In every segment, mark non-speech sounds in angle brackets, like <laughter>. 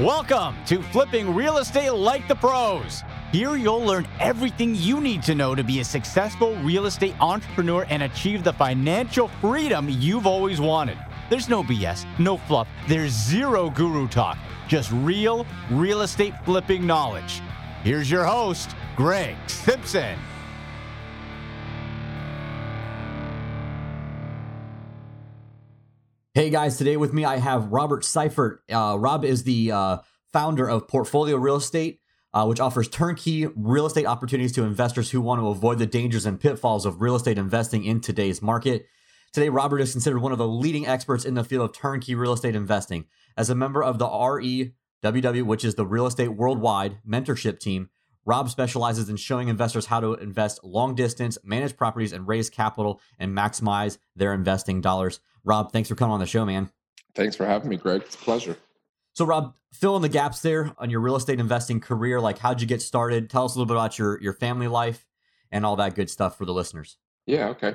Welcome to Flipping Real Estate Like the Pros. Here you'll learn everything you need to know to be a successful real estate entrepreneur and achieve the financial freedom you've always wanted. There's no BS, no fluff, there's zero guru talk, just real real estate flipping knowledge. Here's your host, Greg Simpson. Hey guys, today with me I have Robert Seifert. Uh, Rob is the uh, founder of Portfolio Real Estate, uh, which offers turnkey real estate opportunities to investors who want to avoid the dangers and pitfalls of real estate investing in today's market. Today, Robert is considered one of the leading experts in the field of turnkey real estate investing. As a member of the REWW, which is the Real Estate Worldwide Mentorship Team, Rob specializes in showing investors how to invest long distance, manage properties, and raise capital and maximize their investing dollars. Rob, thanks for coming on the show, man. Thanks for having me, Greg. It's a pleasure. So, Rob, fill in the gaps there on your real estate investing career. Like, how'd you get started? Tell us a little bit about your your family life and all that good stuff for the listeners. Yeah. Okay.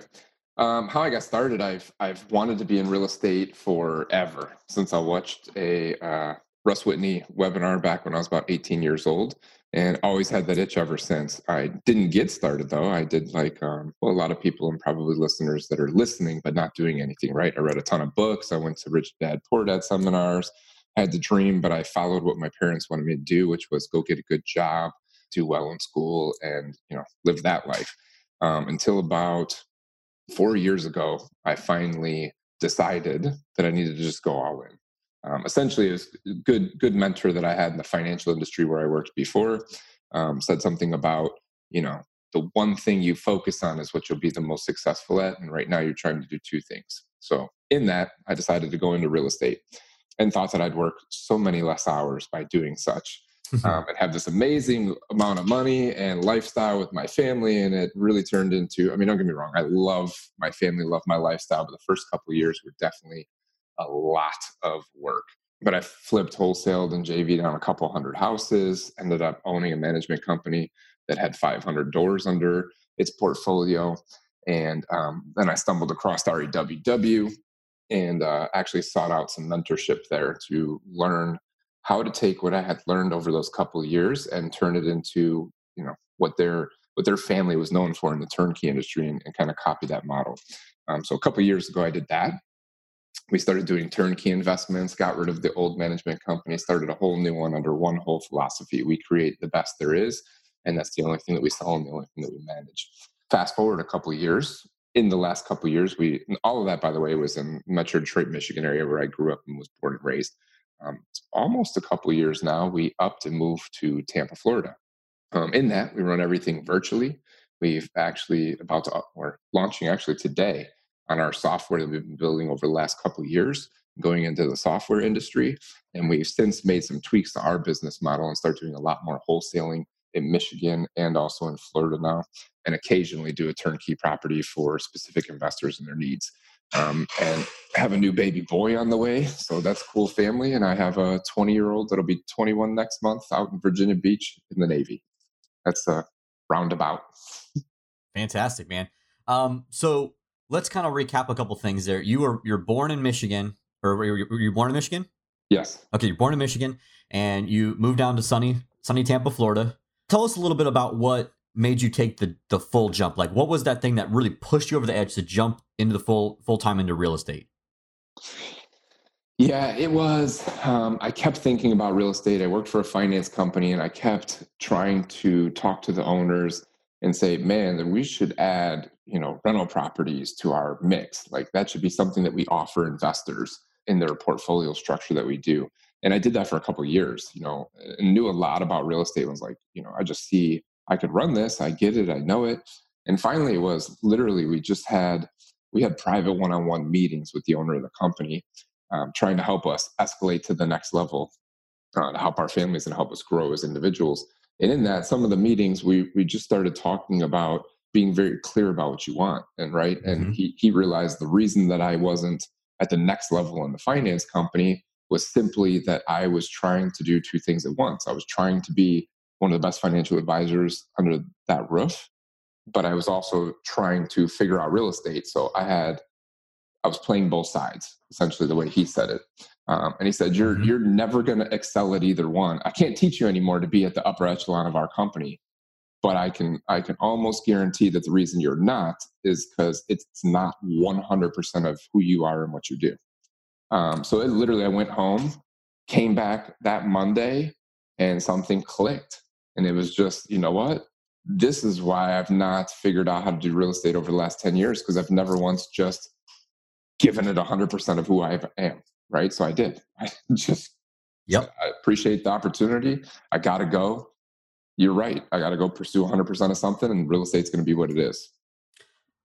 Um, how I got started, I've I've wanted to be in real estate forever since I watched a uh, Russ Whitney webinar back when I was about 18 years old, and always had that itch ever since. I didn't get started though. I did like um, well, a lot of people and probably listeners that are listening but not doing anything. Right. I read a ton of books. I went to Rich Dad Poor Dad seminars. I had the dream, but I followed what my parents wanted me to do, which was go get a good job, do well in school, and you know live that life. Um, until about four years ago, I finally decided that I needed to just go all in. Um, essentially, it was a good good mentor that I had in the financial industry where I worked before um, said something about you know the one thing you focus on is what you'll be the most successful at, and right now you're trying to do two things. So in that, I decided to go into real estate and thought that I'd work so many less hours by doing such. um, and have this amazing amount of money and lifestyle with my family. And it really turned into, I mean, don't get me wrong, I love my family, love my lifestyle, but the first couple of years were definitely a lot of work. But I flipped, wholesaled, and JV'd on a couple hundred houses, ended up owning a management company that had 500 doors under its portfolio. And um, then I stumbled across REWW and uh, actually sought out some mentorship there to learn how to take what I had learned over those couple of years and turn it into you know what their what their family was known for in the turnkey industry and, and kind of copy that model. Um, so a couple years ago, I did that. We started doing turnkey investments, got rid of the old management company, started a whole new one under one whole philosophy. We create the best there is, and that's the only thing that we sell and the only thing that we manage. Fast forward a couple of years, in the last couple of years, we all of that, by the way, was in Metro Detroit, Michigan area where I grew up and was born and raised um, almost a couple years now, we upped and moved to Tampa, Florida. Um, in that, we run everything virtually. We've actually about to, we're launching actually today on our software that we've been building over the last couple years, going into the software industry. And we've since made some tweaks to our business model and start doing a lot more wholesaling in Michigan and also in Florida now, and occasionally do a turnkey property for specific investors and their needs um, and have a new baby boy on the way. So that's cool family. And I have a 20 year old that'll be 21 next month out in Virginia Beach in the Navy. That's a roundabout. Fantastic, man. Um, so let's kind of recap a couple things there. You were you're born in Michigan, or were you, were you born in Michigan? Yes. Okay, you're born in Michigan, and you moved down to sunny sunny Tampa, Florida. Tell us a little bit about what made you take the the full jump? Like, what was that thing that really pushed you over the edge to jump into the full full time into real estate? Yeah, it was. Um, I kept thinking about real estate. I worked for a finance company, and I kept trying to talk to the owners and say, "Man, that we should add, you know, rental properties to our mix. Like that should be something that we offer investors in their portfolio structure that we do." And I did that for a couple years, you know, and knew a lot about real estate. Was like, you know, I just see I could run this. I get it. I know it. And finally, it was literally we just had we had private one-on-one meetings with the owner of the company, um, trying to help us escalate to the next level, uh, to help our families and help us grow as individuals. And in that, some of the meetings we we just started talking about being very clear about what you want, and right. And mm-hmm. he he realized the reason that I wasn't at the next level in the finance company was simply that I was trying to do two things at once. I was trying to be one of the best financial advisors under that roof. But I was also trying to figure out real estate. So I had I was playing both sides, essentially the way he said it. Um, and he said, "You're Mhm. you're never going to excel at either one. I can't teach you anymore to be at the upper echelon of our company, but I can I can almost guarantee that the reason you're not is because it's not 100 percent of who you are and what you do." Um, so it literally, I went home, came back that Monday, and something clicked, and it was just, you know what? This is why I've not figured out how to do real estate over the last 10 years because I've never once just given it 100% of who I am right? So I did. <laughs> I just Yep. I appreciate the opportunity. I got to go. You're right. I got to go pursue 100% of something, and real estate's going to be what it is.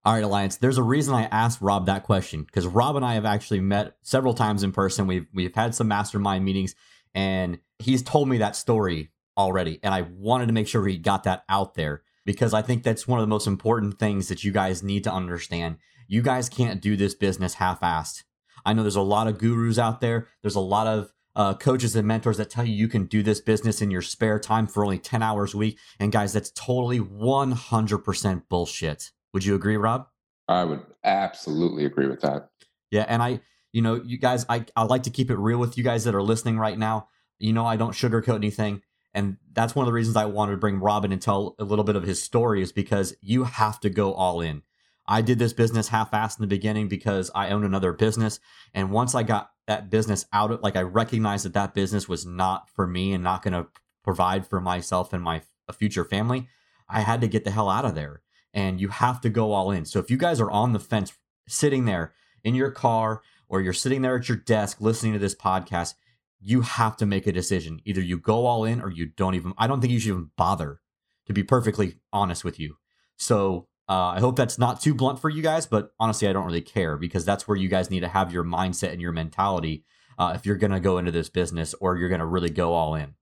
All right, Alliance. There's a reason I asked Rob that question because Rob and I have actually met several times in person. We've we've had some mastermind meetings, and he's told me that story already, and I wanted to make sure he got that out there because I think that's one of the most important things that you guys need to understand. You guys can't do this business half-assed. I know there's a lot of gurus out there. There's a lot of uh, coaches and mentors that tell you you can do this business in your spare time for only 10 hours a week. And guys, that's totally 100% bullshit. Would you agree, Rob? I would absolutely agree with that. Yeah, and I, you know, you guys, I I like to keep it real with you guys that are listening right now. You know, I don't sugarcoat anything, and that's one of the reasons I wanted to bring Robin and tell a little bit of his story is because you have to go all in. I did this business half-assed in the beginning because I own another business, and once I got that business out of, like, I recognized that that business was not for me and not going to provide for myself and my future family. I had to get the hell out of there, and you have to go all in. So if you guys are on the fence, sitting there in your car or you're sitting there at your desk listening to this podcast, you have to make a decision. Either you go all in or you don't even. I don't think you should even bother, to be perfectly honest with you. So uh, I hope that's not too blunt for you guys, but honestly, I don't really care because that's where you guys need to have your mindset and your mentality uh, if you're going to go into this business or you're going to really go all in.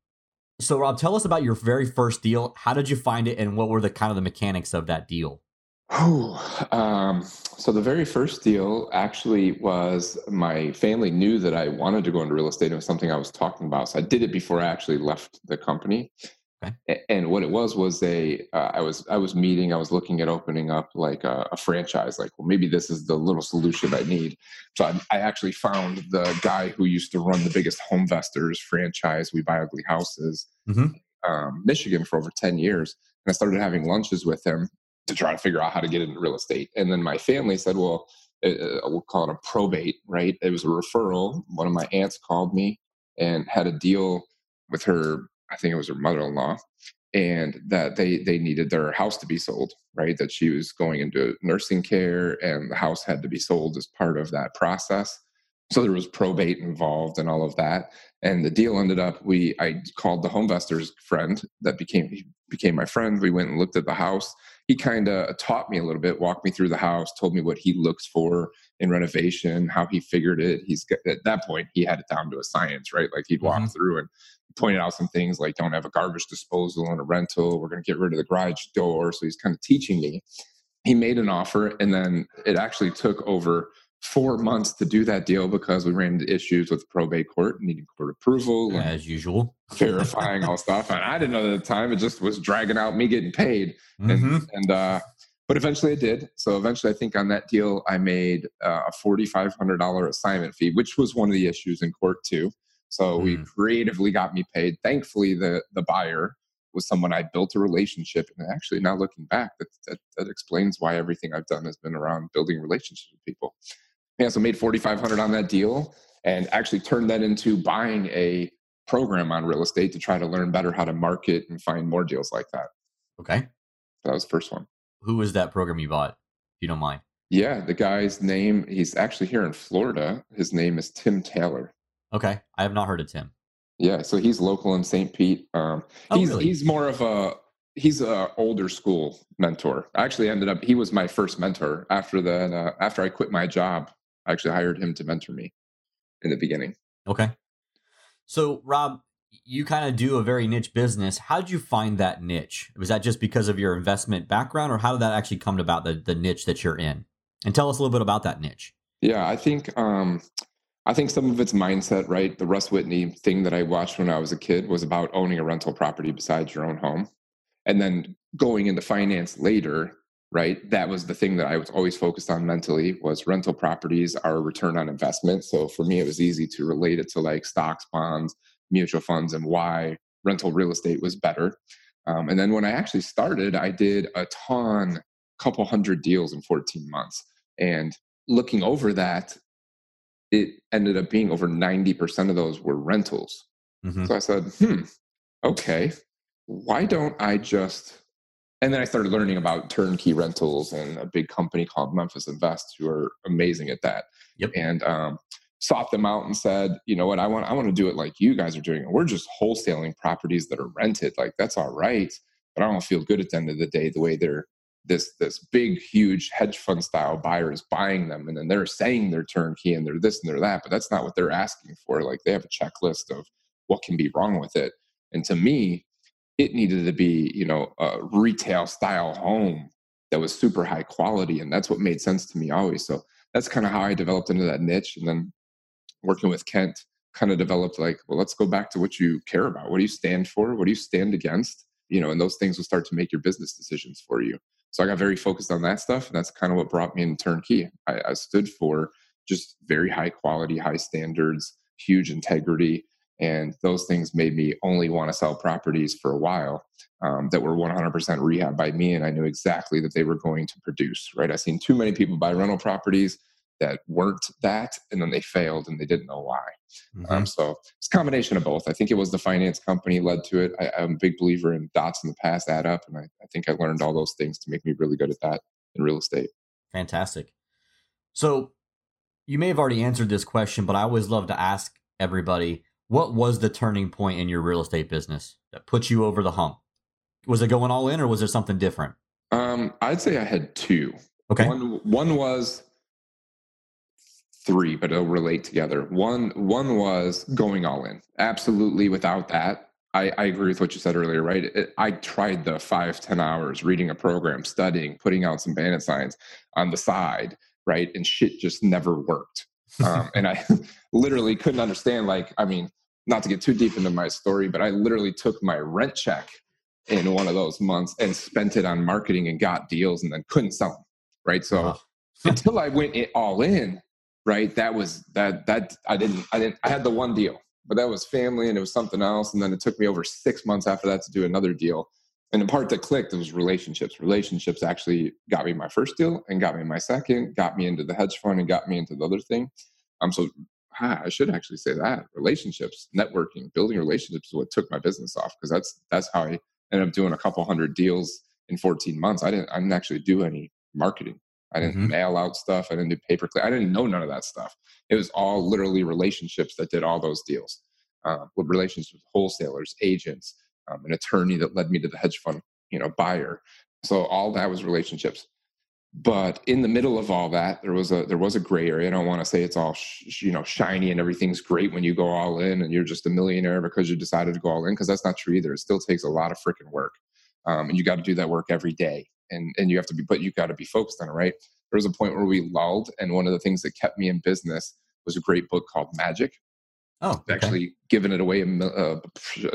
So, Rob, tell us about your very first deal. How did you find it, and what were the kind of the mechanics of that deal? Um, so the very first deal actually was my family knew that I wanted to go into real estate. It was something I was talking about, so I did it before I actually left the company. Okay. And what it was was a uh, I was I was meeting I was looking at opening up like a, a franchise like well maybe this is the little solution I need so I, I actually found the guy who used to run the biggest home investors franchise we buy ugly houses Mhm. um, Michigan for over 10 years and I started having lunches with him to try to figure out how to get into real estate. And then my family said, well, uh, we'll call it a probate, right? It was a referral. One of my aunts called me and had a deal with her, I think it was her mother in law, and that they, they needed their house to be sold, right? That she was going into nursing care and the house had to be sold as part of that process. So there was probate involved and all of that. And the deal ended up, we I called the home investors friend that became became my friend. We went and looked at the house he kind of taught me a little bit, walked me through the house, told me what he looks for in renovation, how he figured it. He's got, at that point he had it down to a science, right? Like he'd walk Mhm. through and pointed out some things like don't have a garbage disposal and a rental. We're going to get rid of the garage door. So he's kind of teaching me. He made an offer, and then it actually took over four months to do that deal because we ran into issues with probate court, needing court approval. and As usual. <laughs> verifying all stuff. And I didn't know at the time. It just was dragging out me getting paid. And, Mhm. and uh, but eventually I did. So eventually, I think on that deal, I made uh, a forty five hundred dollar assignment fee, which was one of the issues in court too. So we Mm. creatively got me paid. Thankfully, the the buyer was someone I built a relationship, and actually now looking back, that that, that explains why everything I've done has been around building relationships with people. Yeah, so made forty five hundred on that deal, and actually turned that into buying a program on real estate to try to learn better how to market and find more deals like that. Okay. That was the first one. Who was that program you bought? If you don't mind. Yeah, the guy's name, he's actually here in Florida. His name is Tim Taylor. Okay. I have not heard of Tim. Yeah, so he's local in St. Pete. Um, Oh, he's really? he's more of a he's a older school mentor. I actually ended up he was my first mentor after that uh, after I quit my job. I actually hired him to mentor me in the beginning. Okay. So, Rob, you kind of do a very niche business. How did you find that niche? Was that just because of your investment background, or how did that actually come about the, the niche that you're in? And tell us a little bit about that niche. Yeah, I think um, I think some of it's mindset, right? The Russ Whitney thing that I watched when I was a kid was about owning a rental property besides your own home, and then going into finance later. Right? That was the thing that i was always focused on mentally was rental properties are return on investment. So for me it was easy to relate it to like stocks bonds mutual funds and why rental real estate was better. Um, and then when i actually started i did a ton couple hundred deals in 14 months. And looking over that it ended up being over 90% of those were rentals. Mm-hmm. so i said hmm okay. Why don't i just and then I started learning about turnkey rentals and a big company called Memphis Invest, who are amazing at that. Yep. And um, sought them out and said, you know what, I want I want to do it like you guys are doing. We're just wholesaling properties that are rented. Like that's all right, but I don't feel good at the end of the day the way they're this this big huge hedge fund style buyer is buying them and then they're saying they're turnkey and they're this and they're that but that's not what they're asking for like they have a checklist of what can be wrong with it and to me it needed to be you know a retail style home that was super high quality and that's what made sense to me always. So that's kind of how i developed into that niche and then working with kent kind of developed like well let's go back to what you care about. What do you stand for? What do you stand against? You know and those things will start to make your business decisions for you. So i got very focused on that stuff and that's kind of what brought me in turnkey. I, I stood for just very high quality high standards huge integrity and those things made me only want to sell properties for a while um, that were 100% rehab by me and i knew exactly that they were going to produce right? I've seen too many people buy rental properties that weren't that and then they failed and they didn't know why. Mm-hmm. um, so it's a combination of both. I think it was the finance company led to it. I, am a big believer in dots in the past add up and I, I think i learned all those things to make me really good at that in real estate. Fantastic. So you may have already answered this question but i always love to ask everybody what was the turning point in your real estate business that put you over the hump? Was it going all in or was there something different? Um, I'd say I had two. Okay. One, one was three, but it'll relate together. One, one was going all in. Absolutely. Without that, I, I agree with what you said earlier, right? It, I tried the five, ten hours reading a program, studying, putting out some bandit signs on the side, right? And shit just never worked. Um, and I <laughs> literally couldn't understand, like, I mean, not to get too deep into my story, but I literally took my rent check in one of those months and spent it on marketing and got deals and then couldn't sell them. Right. So <laughs> until I went it all in, right, that was that, that I didn't, I didn't, I had the one deal, but that was family and it was something else. And then it took me over six months after that to do another deal. And the part that clicked was relationships. Relationships actually got me my first deal and got me my second, got me into the hedge fund and got me into the other thing. Um, so I should actually say that relationships, networking, building relationships is what took my business off because that's that's how I ended up doing a couple hundred deals in 14 months. I didn't I didn't actually do any marketing. I didn't mm-hmm. mail out stuff. I didn't do pay per click. I didn't know none of that stuff. It was all literally relationships that did all those deals. Uh, with relationships with wholesalers, agents, um, an attorney that led me to the hedge fund, you know, buyer. So all that was relationships. But in the middle of all that there was a there was a gray area i don't want to say it's all sh- you know shiny and everything's great when you go all in and you're just a millionaire because you decided to go all in because that's not true either. It still takes a lot of freaking work um, and you got to do that work every day and and you have to be but you got to be focused on it right? There was a point where we lulled and one of the things that kept me in business was a great book called magic oh okay. actually given it away uh,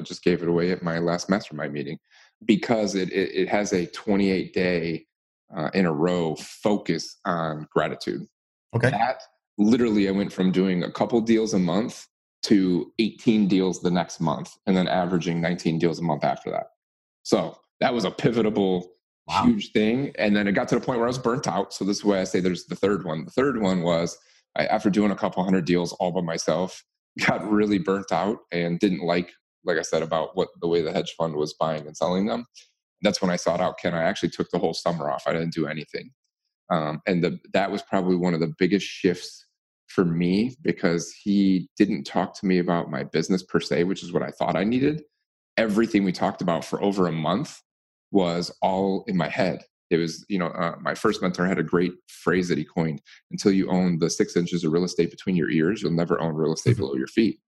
just gave it away at my last mastermind meeting because it, it, it has a 28 day uh, in a row focus on gratitude. Okay. That literally, I went from doing a couple deals a month to 18 deals the next month and then averaging 19 deals a month after that. So that was a pivotal, wow. huge thing. And then it got to the point where I was burnt out. So this is why I say there's the third one. The third one was I, after doing a couple hundred deals all by myself, got really burnt out and didn't like, like I said, about what the way the hedge fund was buying and selling them that's when I sought out Ken. I actually took the whole summer off. I didn't do anything. Um, and the, that was probably one of the biggest shifts for me because he didn't talk to me about my business per se, which is what I thought I needed. Everything we talked about for over a month was all in my head. It was, you know, uh, my first mentor had a great phrase that he coined until you own the six inches of real estate between your ears, you'll never own real estate mm-hmm. below your feet.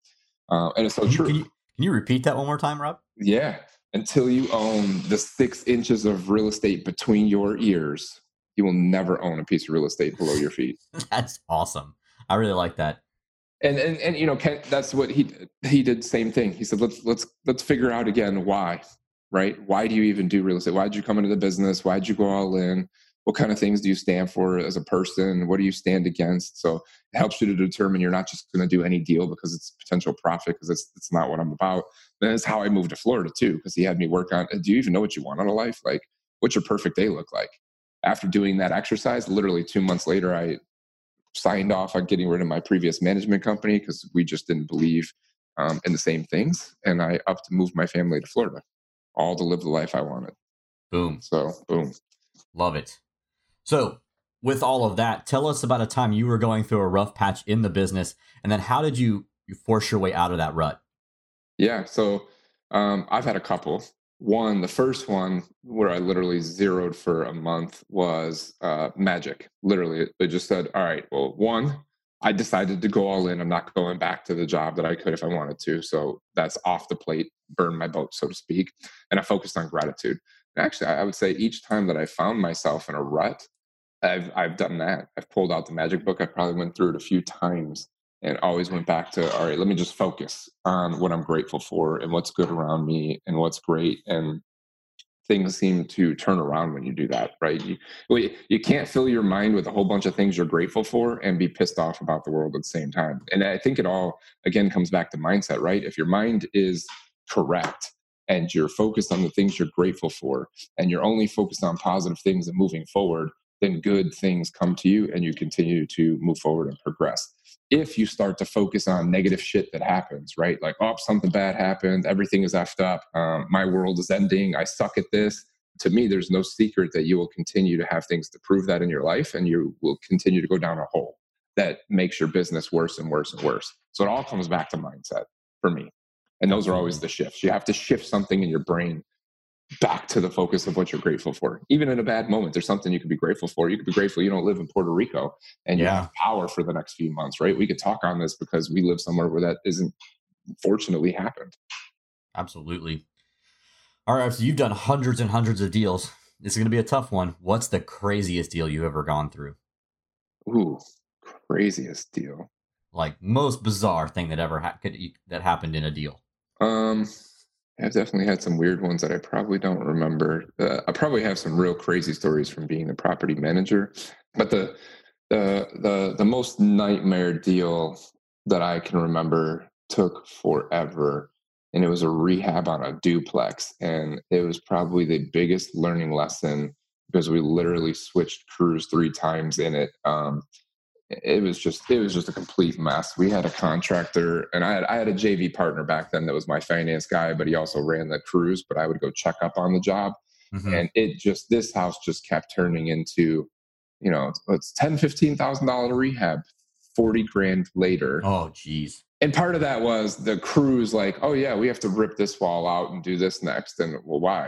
Uh, and it's so can true. You, can, you, can you repeat that one more time, Rob? Yeah until you own the six inches of real estate between your ears, you will never own a piece of real estate below your feet. <laughs> that's awesome. I really like that. And and and you know, Ken, that's what he he did. Same thing. He said, let's let's let's figure out again why, right? Why do you even do real estate? Why did you come into the business? Why did you go all in? what kind of things do you stand for as a person? What do you stand against? So it helps you to determine you're not just going to do any deal because it's potential profit because it's, it's not what I'm about. That's how I moved to Florida too, because he had me work on, do you even know what you want out of life? Like, what's your perfect day look like? After doing that exercise, literally two months later, I signed off on getting rid of my previous management company because we just didn't believe um, in the same things. And I up to move my family to Florida, all to live the life I wanted. Boom. So, boom. Love it. So, with all of that, tell us about a time you were going through a rough patch in the business, and then how did you, force your way out of that rut? Yeah. So, um, I've had a couple. One, the first one where I literally zeroed for a month was uh, magic. Literally, it just said, "All right, well, one, I decided to go all in. I'm not going back to the job that I could if I wanted to. So that's off the plate, burn my boat, so to speak. And I focused on gratitude. And actually, I would say each time that I found myself in a rut, I've I've done that. I've pulled out the magic book. I probably went through it a few times and always went back to all right, let me just focus on what I'm grateful for and what's good around me and what's great. And things seem to turn around when you do that, right? You, you can't fill your mind with a whole bunch of things you're grateful for and be pissed off about the world at the same time. And I think it all, again, comes back to mindset, right? If your mind is correct and you're focused on the things you're grateful for and you're only focused on positive things and moving forward, then good things come to you and you continue to move forward and progress if you start to focus on negative shit that happens, right? Like, oh, something bad happened, everything is effed up, um, my world is ending, I suck at this. To me, there's no secret that you will continue to have things to prove that in your life, and you will continue to go down a hole that makes your business worse and worse and worse. So it all comes back to mindset for me. And those are mm-hmm. always the shifts. You have to shift something in your brain back to the focus of what you're grateful for. Even in a bad moment, there's something you could be grateful for. You could be grateful you don't live in Puerto Rico and you yeah. have power for the next few months, right? We could talk on this because we live somewhere where that isn't fortunately happened. Absolutely. All right, so you've done hundreds and hundreds of deals. This is going to be a tough one. What's the craziest deal you've ever gone through? Ooh, craziest deal. Like most bizarre thing that ever ha- could, that happened in a deal. Um, I've definitely had some weird ones that I probably don't remember. Uh, I probably have some real crazy stories from being the property manager, but the the the the most nightmare deal that I can remember took forever, and it was a rehab on a duplex, and it was probably the biggest learning lesson because we literally switched crews three times in it. Um, it was just it was just a complete mess. We had a contractor, and I had I had a JV partner back then that was my finance guy, but he also ran the crews. But I would go check up on the job, mm-hmm. and it just this house just kept turning into, you know, it's, ten fifteen thousand dollar rehab, forty grand later. Oh, geez. And part of that was the crews like, oh yeah, we have to rip this wall out and do this next, and well, why?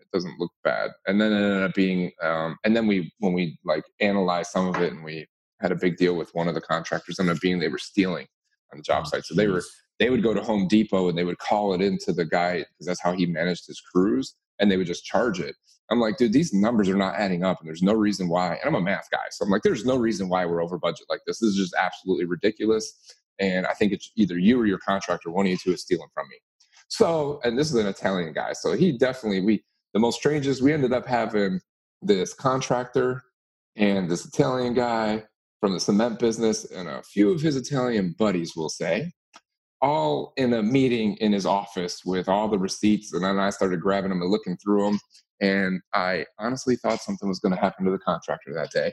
It doesn't look bad. And then it ended up being, um, and then we when we like analyzed some of it and we had a big deal with one of the contractors ended up being they were stealing on the job oh, site. So they were they would go to Home Depot and they would call it into the guy because that's how he managed his crews, and they would just charge it. I'm like, dude, these numbers are not adding up, and there's no reason why. And I'm a math guy, so I'm like, there's no reason why we're over budget like this. This is just absolutely ridiculous. And I think it's either you or your contractor, one of you two, is stealing from me. So, and this is an Italian guy, so he definitely we the most strangest. We ended up having this contractor and this Italian guy from the cement business and a few of his Italian buddies, will say, all in a meeting in his office with all the receipts. And then I started grabbing them and looking through them. And I honestly thought something was going to happen to the contractor that day.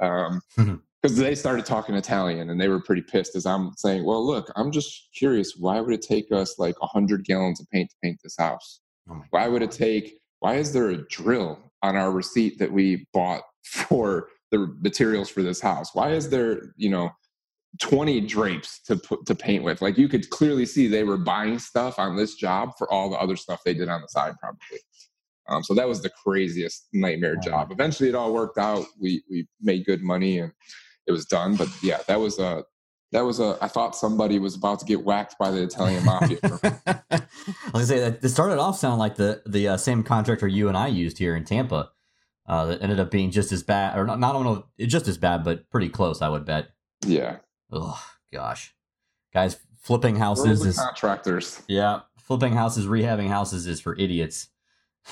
Um, <laughs> because they started talking Italian and they were pretty pissed as I'm saying, well, look, I'm just curious. Why would it take us like 100 gallons of paint to paint this house? Oh why would it take, why is there a drill on our receipt that we bought <laughs> for the materials for this house? Why is there, you know, 20 drapes to put to paint with? Like you could clearly see they were buying stuff on this job for all the other stuff they did on the side, probably. Um, so that was the craziest nightmare job. Eventually, it all worked out. We we made good money and it was done. But yeah, that was a that was a. I thought somebody was about to get whacked by the Italian mafia. <laughs> I was gonna say that it started off sounding like the the uh, same contractor you and I used here in Tampa uh, that ended up being just as bad, or not, not know, just as bad, but pretty close, I would bet. Yeah. Oh gosh, guys, flipping houses is contractors. Yeah, flipping houses, rehabbing houses is for idiots.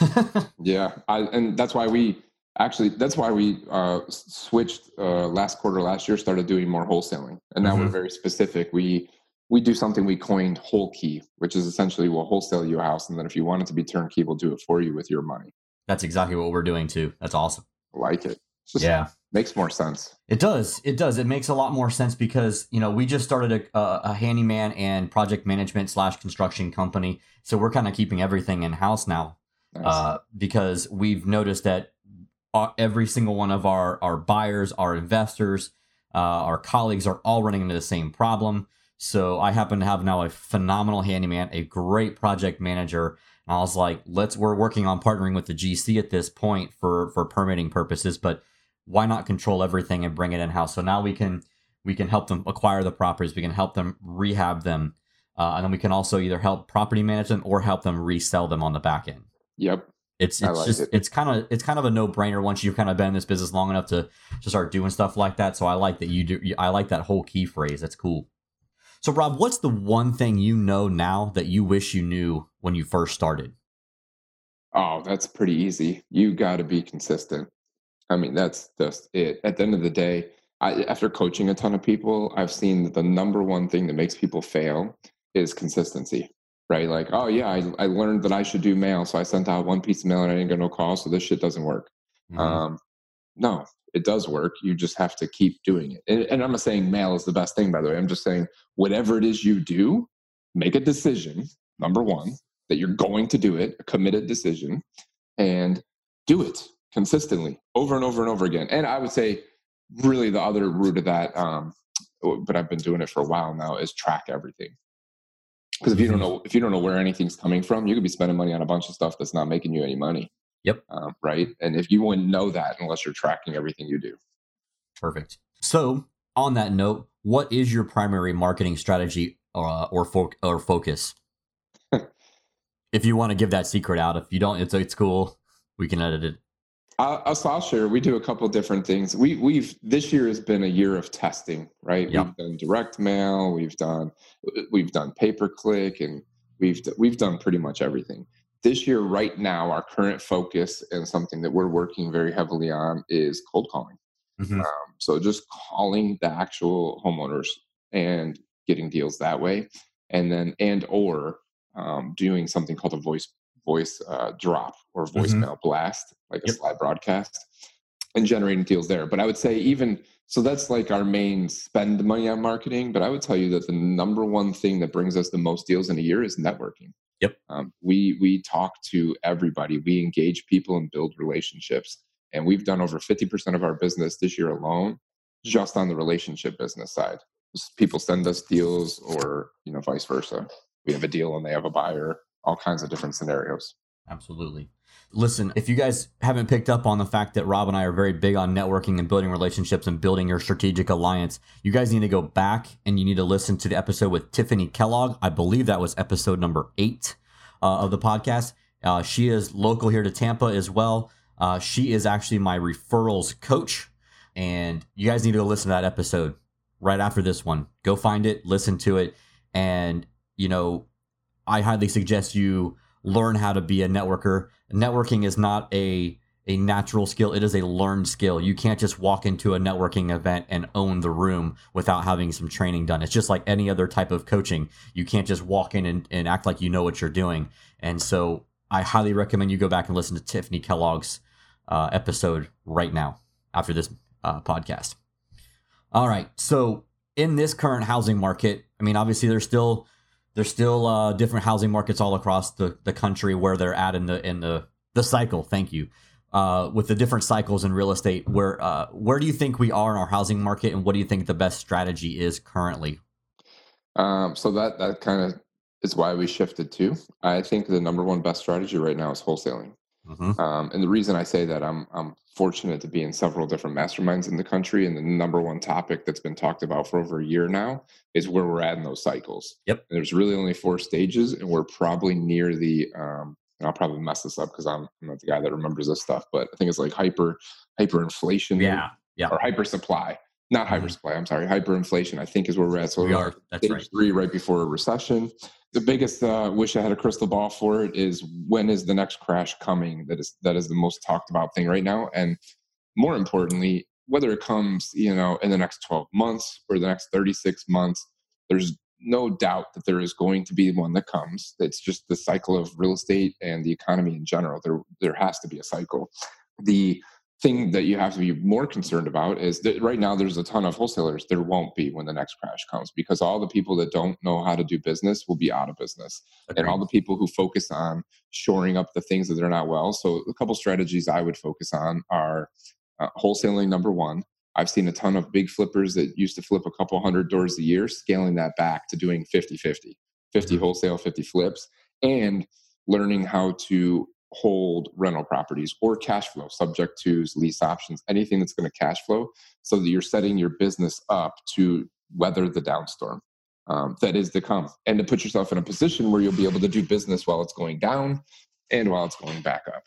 <laughs> yeah, I, and that's why we Actually, that's why we uh, switched uh, last quarter last year. Started doing more wholesaling, and now we're Mhm. very specific. We we do something we coined whole key, which is essentially we'll wholesale you a house, and then if you want it to be turnkey, we'll do it for you with your money. That's exactly what we're doing too. That's awesome. I like it. Just Yeah. makes more sense. It does. It does. It makes a lot more sense because you know we just started a, a, a handyman and project management slash construction company, so we're kind of keeping everything in house now Nice. uh, because we've noticed that uh, every single one of our our buyers, our investors, uh, our colleagues are all running into the same problem. So I happen to have now a phenomenal handyman, a great project manager. And I was like, let's we're working on partnering with the GC at this point for for permitting purposes, but why not control everything and bring it in house? So now we can we can help them acquire the properties, we can help them rehab them, uh, and then we can also either help property manage them or help them resell them on the back end. yep. It's it's like just it. it's kind of it's kind of a no brainer once you've kind of been in this business long enough to to start doing stuff like that. So I like that you do. I like that whole key phrase. That's cool. So Rob, what's the one thing you know now that you wish you knew when you first started? Oh, that's pretty easy. You got to be consistent. I mean, that's just it. At the end of the day, I, after coaching a ton of people, I've seen that the number one thing that makes people fail is consistency, right? Like, oh, yeah, I, I learned that I should do mail. So I sent out one piece of mail and I didn't get no call. So this shit doesn't work. Mhm. Um, no, it does work. You just have to keep doing it. And, and I'm not saying mail is the best thing, by the way. I'm just saying whatever it is you do, make a decision, number one, that you're going to do it, a committed decision, and do it consistently over and over and over again. And I would say, really, the other root of that, um, but I've been doing it for a while now, is track everything. Because if you don't Mhm. know if you don't know where anything's coming from, you could be spending money on a bunch of stuff that's not making you any money. Yep. Um, right. And if you wouldn't know that unless you're tracking everything you do. Perfect. So on that note, what is your primary marketing strategy uh, or fo- or focus? <laughs> if you want to give that secret out, if you don't, it's it's cool. We can edit it. I'll, I'll- share. We do a couple different things. We we've this year has been a year of testing, right? Yep. We've done direct mail, we've done we've done pay per click, and we've we've done pretty much everything. This year, right now, our current focus and something that we're working very heavily on is cold calling. Mhm. Um, so just calling the actual homeowners and getting deals that way, and then and or um, doing something called a voice voice uh, drop or voicemail blast, like a Yep. slide broadcast, and generating deals there. But I would say even so, that's like our main spend money on marketing. But I would tell you that the number one thing that brings us the most deals in a year is networking. Yep. Um, we we talk to everybody. We engage people and build relationships. And we've done over 50% of our business this year alone just on the relationship business side. People send us deals or, you know, vice versa. We have a deal and they have a buyer, all kinds of different scenarios. Absolutely. Listen, if you guys haven't picked up on the fact that Rob and I are very big on networking and building relationships and building your strategic alliance, you guys need to go back and you need to listen to the episode with Tiffany Kellogg. I believe that was episode number eight uh, of the podcast. Uh, she is local here to Tampa as well. Uh, she is actually my referrals coach. And you guys need to go listen to that episode right after this one. Go find it, listen to it. And, you know, I highly suggest you learn how to be a networker. Networking is not a a natural skill. It is a learned skill. You can't just walk into a networking event and own the room without having some training done. It's just like any other type of coaching. You can't just walk in and, and act like you know what you're doing. And so I highly recommend you go back and listen to Tiffany Kellogg's uh, episode right now after this uh, podcast. All right. So in this current housing market, I mean, obviously there's still there's still uh, different housing markets all across the, the country where they're at in the in the the cycle. Thank you. Uh, with the different cycles in real estate, where uh, where do you think we are in our housing market, and what do you think the best strategy is currently? Um, so that that kind of is why we shifted to. I think the number one best strategy right now is wholesaling. Mm-hmm. Um, and the reason I say that I'm I'm fortunate to be in several different masterminds in the country, and the number one topic that's been talked about for over a year now is where we're at in those cycles. Yep. And there's really only four stages, and we're probably near the. Um, and I'll probably mess this up because I'm, I'm not the guy that remembers this stuff, but I think it's like hyper hyperinflation. Yeah, yeah. Or hyper supply, not Mhm. hyper supply. I'm sorry, hyperinflation. I think is where we're at. So we are. That's stage right. three right before a recession. The biggest uh, wish I had a crystal ball for it is when is the next crash coming? That is that is the most talked about thing right now, and more importantly, whether it comes you know in the next 12 months or the next 36 months, there's no doubt that there is going to be one that comes. It's just the cycle of real estate and the economy in general. There there has to be a cycle. The thing that you have to be more concerned about is that right now there's a ton of wholesalers. There won't be when the next crash comes because all the people that don't know how to do business will be out of business. Agreed. And all the people who focus on shoring up the things that they're not well. So, a couple strategies I would focus on are uh, wholesaling, number one. I've seen a ton of big flippers that used to flip a couple hundred doors a year, scaling that back to doing 50 50, 50 mm-hmm. wholesale, 50 flips, and learning how to hold rental properties or cash flow, subject to lease options, anything that's going to cash flow, so that you're setting your business up to weather the downstorm um, that is to come, and to put yourself in a position where you'll be able to do business while it's going down and while it's going back up.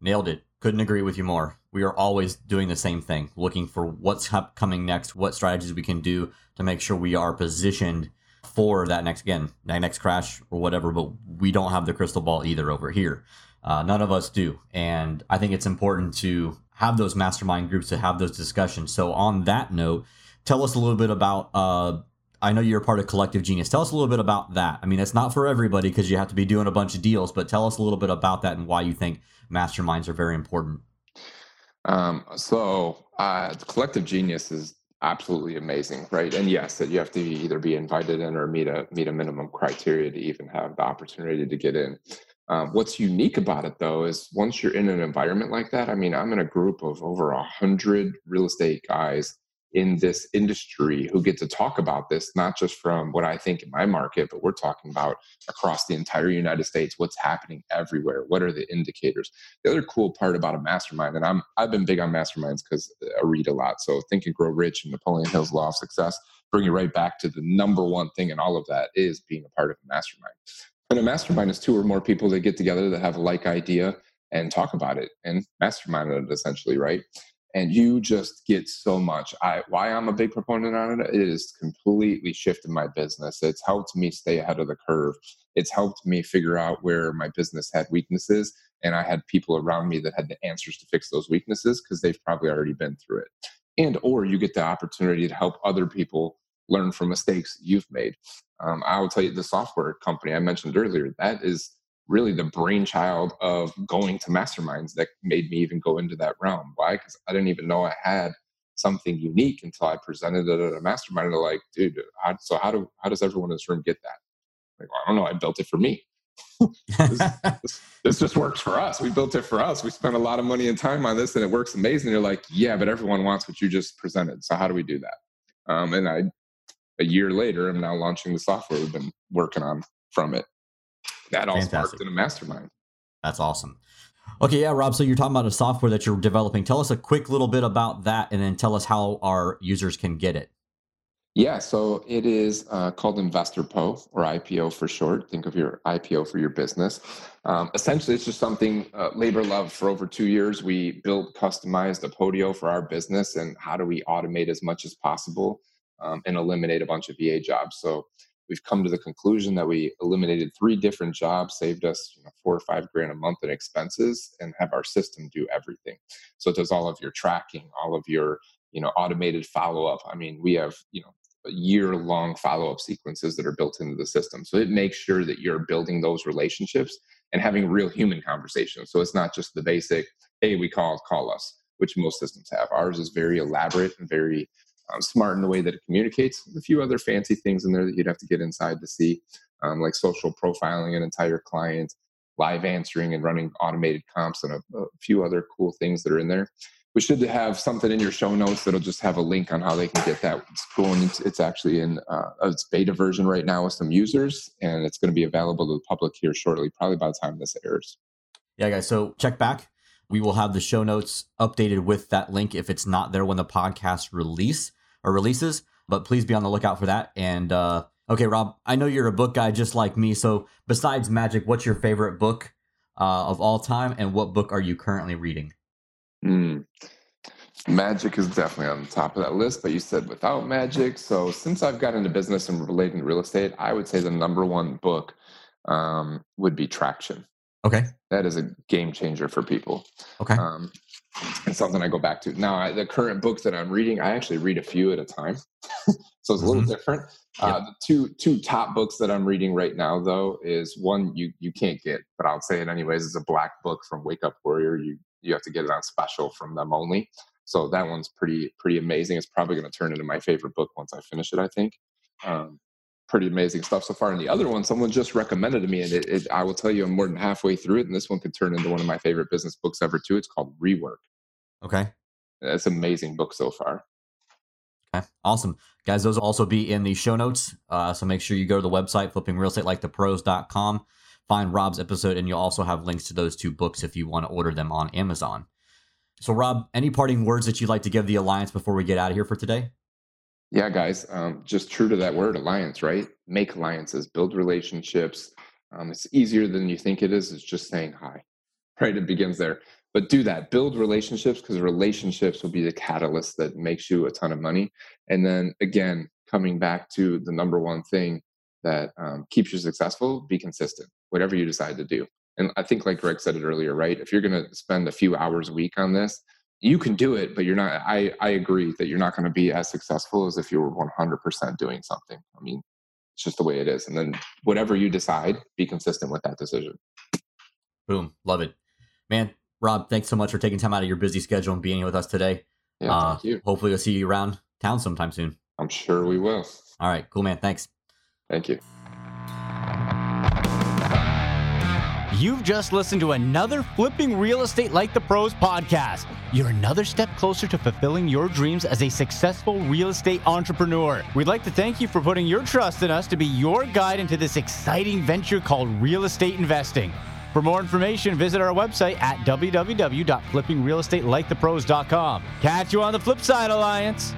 Nailed it. Couldn't agree with you more. We are always doing the same thing, looking for what's coming next, what strategies we can do to make sure we are positioned for that next again that next crash or whatever but we don't have the crystal ball either over here. Uh, none of us do. And i think it's important to have those mastermind groups to have those discussions. So on that note tell us a little bit about uh, i know you're part of collective genius. Tell us a little bit about that. I mean it's not for everybody because you have to be doing a bunch of deals but tell us a little bit about that and why you think masterminds are very important. Um, so uh, collective genius is absolutely amazing, right? And yes, that you have to either be invited in or meet a meet a minimum criteria to even have the opportunity to get in. Um, what's unique about it though is once you're in an environment like that, I mean, I'm in a group of over a hundred real estate guys in this industry who get to talk about this, not just from what I think in my market, but we're talking about across the entire United States, what's happening everywhere. What are the indicators? The other cool part about a mastermind, and I'm I've been big on masterminds because I read a lot. So Think and Grow Rich and Napoleon Hill's Law of Success bring you right back to the number one thing in all of that is being a part of a mastermind. And a mastermind is two or more people that get together that have a like idea and talk about it and mastermind it essentially, right? And you just get so much. I why I'm a big proponent on it. It has completely shifted my business. It's helped me stay ahead of the curve. It's helped me figure out where my business had weaknesses, and I had people around me that had the answers to fix those weaknesses because they've probably already been through it. And or you get the opportunity to help other people learn from mistakes you've made. Um, I will tell you the software company I mentioned earlier that is really the brainchild of going to masterminds that made me even go into that realm. Why? Because I didn't even know I had something unique until I presented it at a mastermind. And they're like, dude, how, so how do how does everyone in this room get that? Like, well, I don't know. I built it for me. <laughs> this, this, this, just works for us. We built it for us. We spent a lot of money and time on this, and it works amazing. You're like, yeah, but everyone wants what you just presented. So how do we do that? Um, and I, a year later, I'm now launching the software we've been working on from it that all Fantastic. sparked in a mastermind. That's awesome. Okay, yeah, Rob. So you're talking about a software that you're developing. Tell us a quick little bit about that, and then tell us how our users can get it. Yeah, so it is uh, called InvestorPo or IPO for short. Think of your IPO for your business. Um, essentially, it's just something uh, labor love for over two years. We built, customized a Podio for our business, and how do we automate as much as possible um, and eliminate a bunch of VA jobs? So we've come to the conclusion that we eliminated three different jobs, saved us you know, four or five grand a month in expenses, and have our system do everything. So it does all of your tracking, all of your you know automated follow up. I mean, we have you know year long follow up sequences that are built into the system. So it makes sure that you're building those relationships and having real human conversations. So it's not just the basic, hey, we call, call us, which most systems have. Ours is very elaborate and very smart in the way that it communicates. A few other fancy things in there that you'd have to get inside to see, um, like social profiling an entire client, live answering and running automated comps, and a, a, few other cool things that are in there. We should have something in your show notes that'll just have a link on how they can get that. It's cool, and it's, it's actually in uh, its beta version right now with some users, and it's going to be available to the public here shortly, probably by the time this airs. Yeah, guys. So check back we will have the show notes updated with that link if it's not there when the podcast release or releases. But please be on the lookout for that. And uh, okay, Rob, I know you're a book guy just like me. So besides Magic, what's your favorite book uh, of all time, and what book are you currently reading? Mm. Magic is definitely on the top of that list, but you said without magic. So since I've got into business and relating to real estate, I would say the number one book um, would be Traction. Okay. That is a game changer for people. Okay. Um, it's something I go back to. Now, I, the current book that I'm reading, I actually read a few at a time, <laughs> so it's a little Mhm. different. Uh, the two two top books that I'm reading right now, though, is one you you can't get, but I'll say it anyways. It's a black book from Wake Up Warrior. You you have to get it on special from them only. So that one's pretty pretty amazing. It's probably going to turn into my favorite book once I finish it. I think. Um, pretty amazing stuff so far. And the other one, someone just recommended to me, and it, it, I will tell you, I'm more than halfway through it. And this one could turn into one of my favorite business books ever too. It's called Rework. Okay. It's an amazing book so far. Okay. Awesome. Guys, those will also be in the show notes. Uh, so make sure you go to the website, flippingrealestatelikethepros.com. find Rob's episode, and you'll also have links to those two books if you want to order them on Amazon. So, Rob, any parting words that you'd like to give the Alliance before we get out of here for today? Yeah, guys, um, just true to that word, alliance, right? Make alliances, build relationships. Um, it's easier than you think it is. It's just saying hi, <laughs> right? It begins there. But do that, build relationships because relationships will be the catalyst that makes you a ton of money. And then again, coming back to the number one thing that um, keeps you successful, be consistent, whatever you decide to do. And I think, like Greg said it earlier, right? If you're going to spend a few hours a week on this, you can do it, but you're not. I I agree that you're not going to be as successful as if you were 100% doing something. I mean, it's just the way it is. And then whatever you decide, be consistent with that decision. Boom. Love it. Man, Rob, thanks so much for taking time out of your busy schedule and being here with us today. Yeah, Uh, thank you. Hopefully, we'll see you around town sometime soon. I'm sure we will. All right. Cool, man. Thanks. Thank you. You've just listened to another Flipping Real Estate Like the Pros podcast. You're another step closer to fulfilling your dreams as a successful real estate entrepreneur. We'd like to thank you for putting your trust in us to be your guide into this exciting venture called real estate investing. For more information, visit our website at www.flippingrealestatelikethepros.com. Catch you on the flip side, Alliance.